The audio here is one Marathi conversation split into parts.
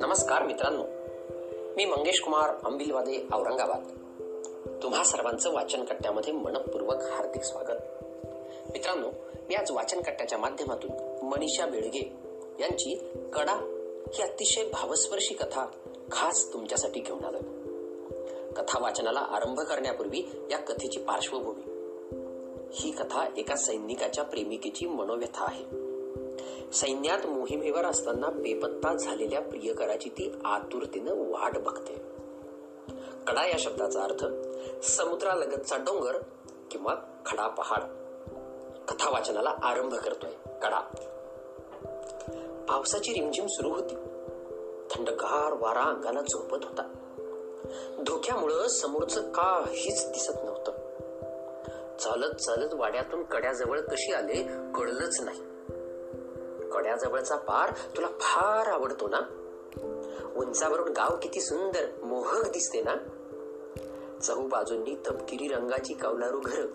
नमस्कार मित्रांनो मी मंगेश कुमार अंबिलवादे औरंगाबाद. तुम्हा सर्वांचं वाचन कट्ट्यामध्ये मनपूर्वक हार्दिक स्वागत. मित्रांनो मी आज वाचन कट्ट्याच्या माध्यमातून मनीषा बेळगे यांची कडा ही अतिशय भावस्पर्शी कथा खास तुमच्यासाठी घेऊन आलो कथा वाचनाला आरंभ करण्यापूर्वी या कथेची पार्श्वभूमी. ही कथा एका सैनिकाच्या प्रेमिकेची मनोव्यथा आहे. सैन्यात मोहिमेवर असताना बेपत्ता झालेल्या प्रियकराची ती आतुरतेनं वाट बघते. कडा या शब्दाचा अर्थ समुद्रालगतचा डोंगर किंवा खडा पहाड. कथा वाचनाला आरंभ करतोय कडा. पावसाची रिमझिम सुरू होती. थंडगार वारा अंगाला झोपत होता. धोक्यामुळं समोरचं काहीच दिसत नव्हतं. चालत चालत वाड्यातून कड्याजवळ कशी आले कळलंच नाही. कड्याजवळचा पार तुला फार आवडतो ना? उंचावरून गाव किती सुंदर मोहक दिसते ना? चहूबाजूंनी तपकिरी रंगाची कौलारू घर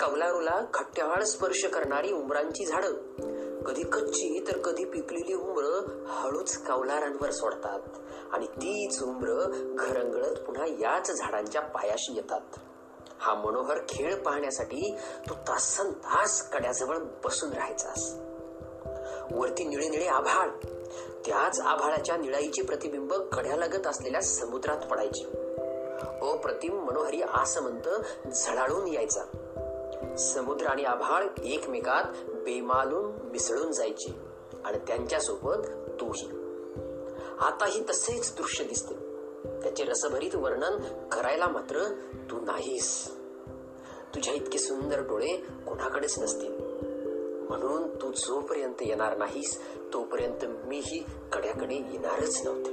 कौलारूला खट्ट्याळ स्पर्श करणारी उमरांची झाडं. कधी कच्ची तर कधी पिकलेली उमर हळूच कौलारांवर सोडतात. आणि तीच उमर घरंगळत पुन्हा याच झाडांच्या पायाशी येतात. हा मनोहर खेळ पाहण्यासाठी तू तासन तास कड्याजवळ बसून राहायचास. वरती निळे निळे आभाळ. त्याच आभाळाच्या निळाईचे प्रतिबिंब कड्यालगत असलेल्या समुद्रात पडायचे. अप्रतिम मनोहरी आसमंत झळाळून यायचा. समुद्र आणि आभाळ एकमेकात बेमालून मिसळून जायचे आणि त्यांच्यासोबत तूही. आताही तसेच दृश्य दिसते. त्याचे रसभरीत वर्णन करायला मात्र तू नाहीस. तुझ्या इतके सुंदर डोळे कोणाकडेच नसतील. म्हणून तू जोपर्यंत येणार नाहीस तोपर्यंत मीही कड्याकडे येणारच नव्हते.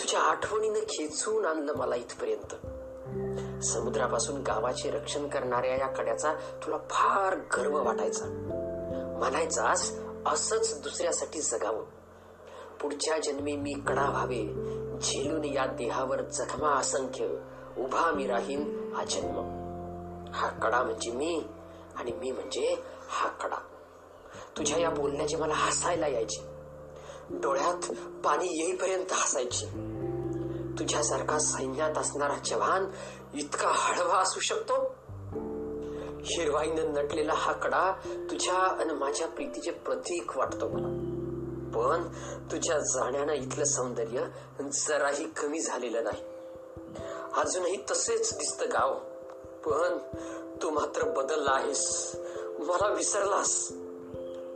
तुझ्या आठवणीनं खेचून आणलं मला इथपर्यंत. समुद्रापासून गावाचे रक्षण करणाऱ्या या कड्याचा तुला फार गर्व वाटायचा. म्हणायचास असंच दुसऱ्यासाठी जगावं. पुढच्या जन्मी मी कडा व्हावे झेलून या देहावर जखमा असंख्य उभा मी राहीन हा जन्म. हा कडा म्हणजे मी आणि मी म्हणजे हा कडा. तुझ्या या बोलण्याचे मला हसायला यायचे. डोळ्यात पाणी येईपर्यंत हसायचे. तुझ्यासारखा सैन्यात असणारा जवान इतका हळवा असू शकतो? हिरवाईनं नटलेला हा कडा तुझ्या आणि माझ्या प्रीतीचे प्रतीक वाटतो मला. पण तुझ्या जाण्यानं इथलं सौंदर्य जराही कमी झालेलं नाही. अजूनही तसेच दिसत गाव. पण तू मात्र बदलला आहेस. मला विसरलास.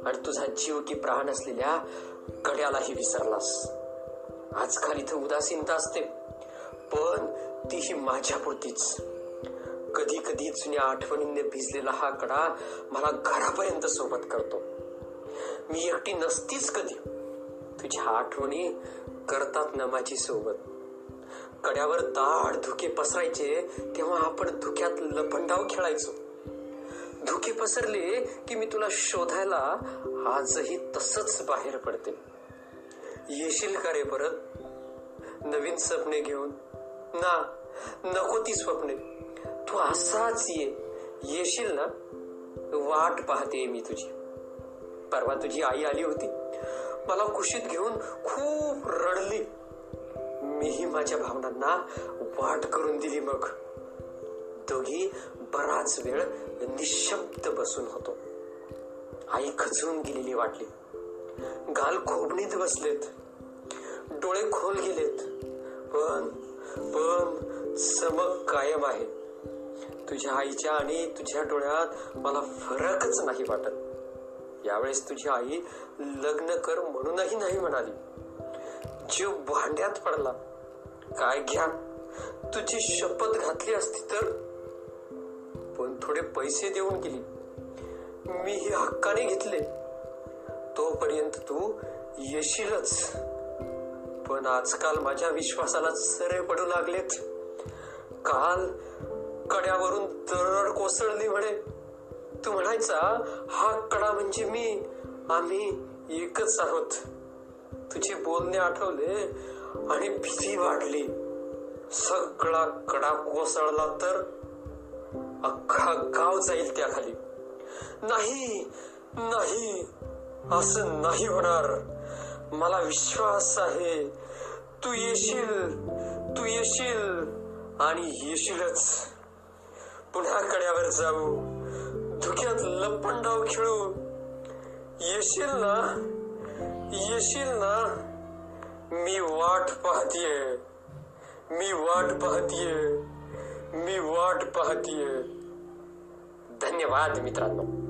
आणि तुझा जीव की प्राण असलेल्या कड्यालाही विसरलास. आजकाल इथं उदासीनता असते. पण तीही माझ्या पुरतीच कधी कधी जुन्या आठवणींनी भिजलेला हा कडा मला घरापर्यंत सोबत करतो. मी एकटी नसतीच कधी. तुझ्या आठवणी करतात ना माझी सोबत. कड्यावर दाढ धुके पसरायचे तेव्हा आपण धुक्यात लपंडाव खेळायचो. धुके पसरले की मी तुला शोधायला आजही तसच बाहेर पडते. येशील का रे परत? नवीन स्वप्ने घेऊन. ना नको ती स्वप्ने. तू असाच ये. येशील ना? वाट पाहते मी तुझी. परवा तुझी आई आली होती. मला कुशीत घेऊन खूप रडली. मीही माझ्या भावनांना वाट करून दिली मग. दोघी बराच वेळ निशब्द बसून होतो. आई खचून गेलेली वाटली. गाल खोबणीत बसलेत. डोळे खोल गेलेत. पण पण चमक कायम आहे. तुझ्या आईच्या आणि तुझ्या डोळ्यात मला फरकच नाही वाटत. यावेळेस तुझी आई लग्न कर म्हणूनही नाही म्हणाली. जीव भांड्यात पडला. काय घ्या तुझी शपथ घातली असती तर? पण थोडे पैसे देऊन गेली. मी ही हक्काने घेतले. तोपर्यंत तू येशीलच. पण आजकाल माझ्या विश्वासाला सरे पडू लागलेत. काल कड्यावरून दरड कोसळली म्हणे. तू म्हणायचा हा कडा म्हणजे मी आम्ही एकच आहोत. तुझे बोलणे आठवले आणि भीती वाढली. सगळा कडा कोसळला तर अख्खा गाव जाईल त्या खाली नाही नाही असं नाही होणार. मला विश्वास आहे तू येशील तू येशील आणि येशीलच. पुन्हा कड्यावर जाऊ. धुक्यात लपंडाव खेळू येशील ना? येशील ना? मी वाट पाहतीये. मी वाट पाहतीये. मी वाट पाहतीये. धन्यवाद मित्रांनो.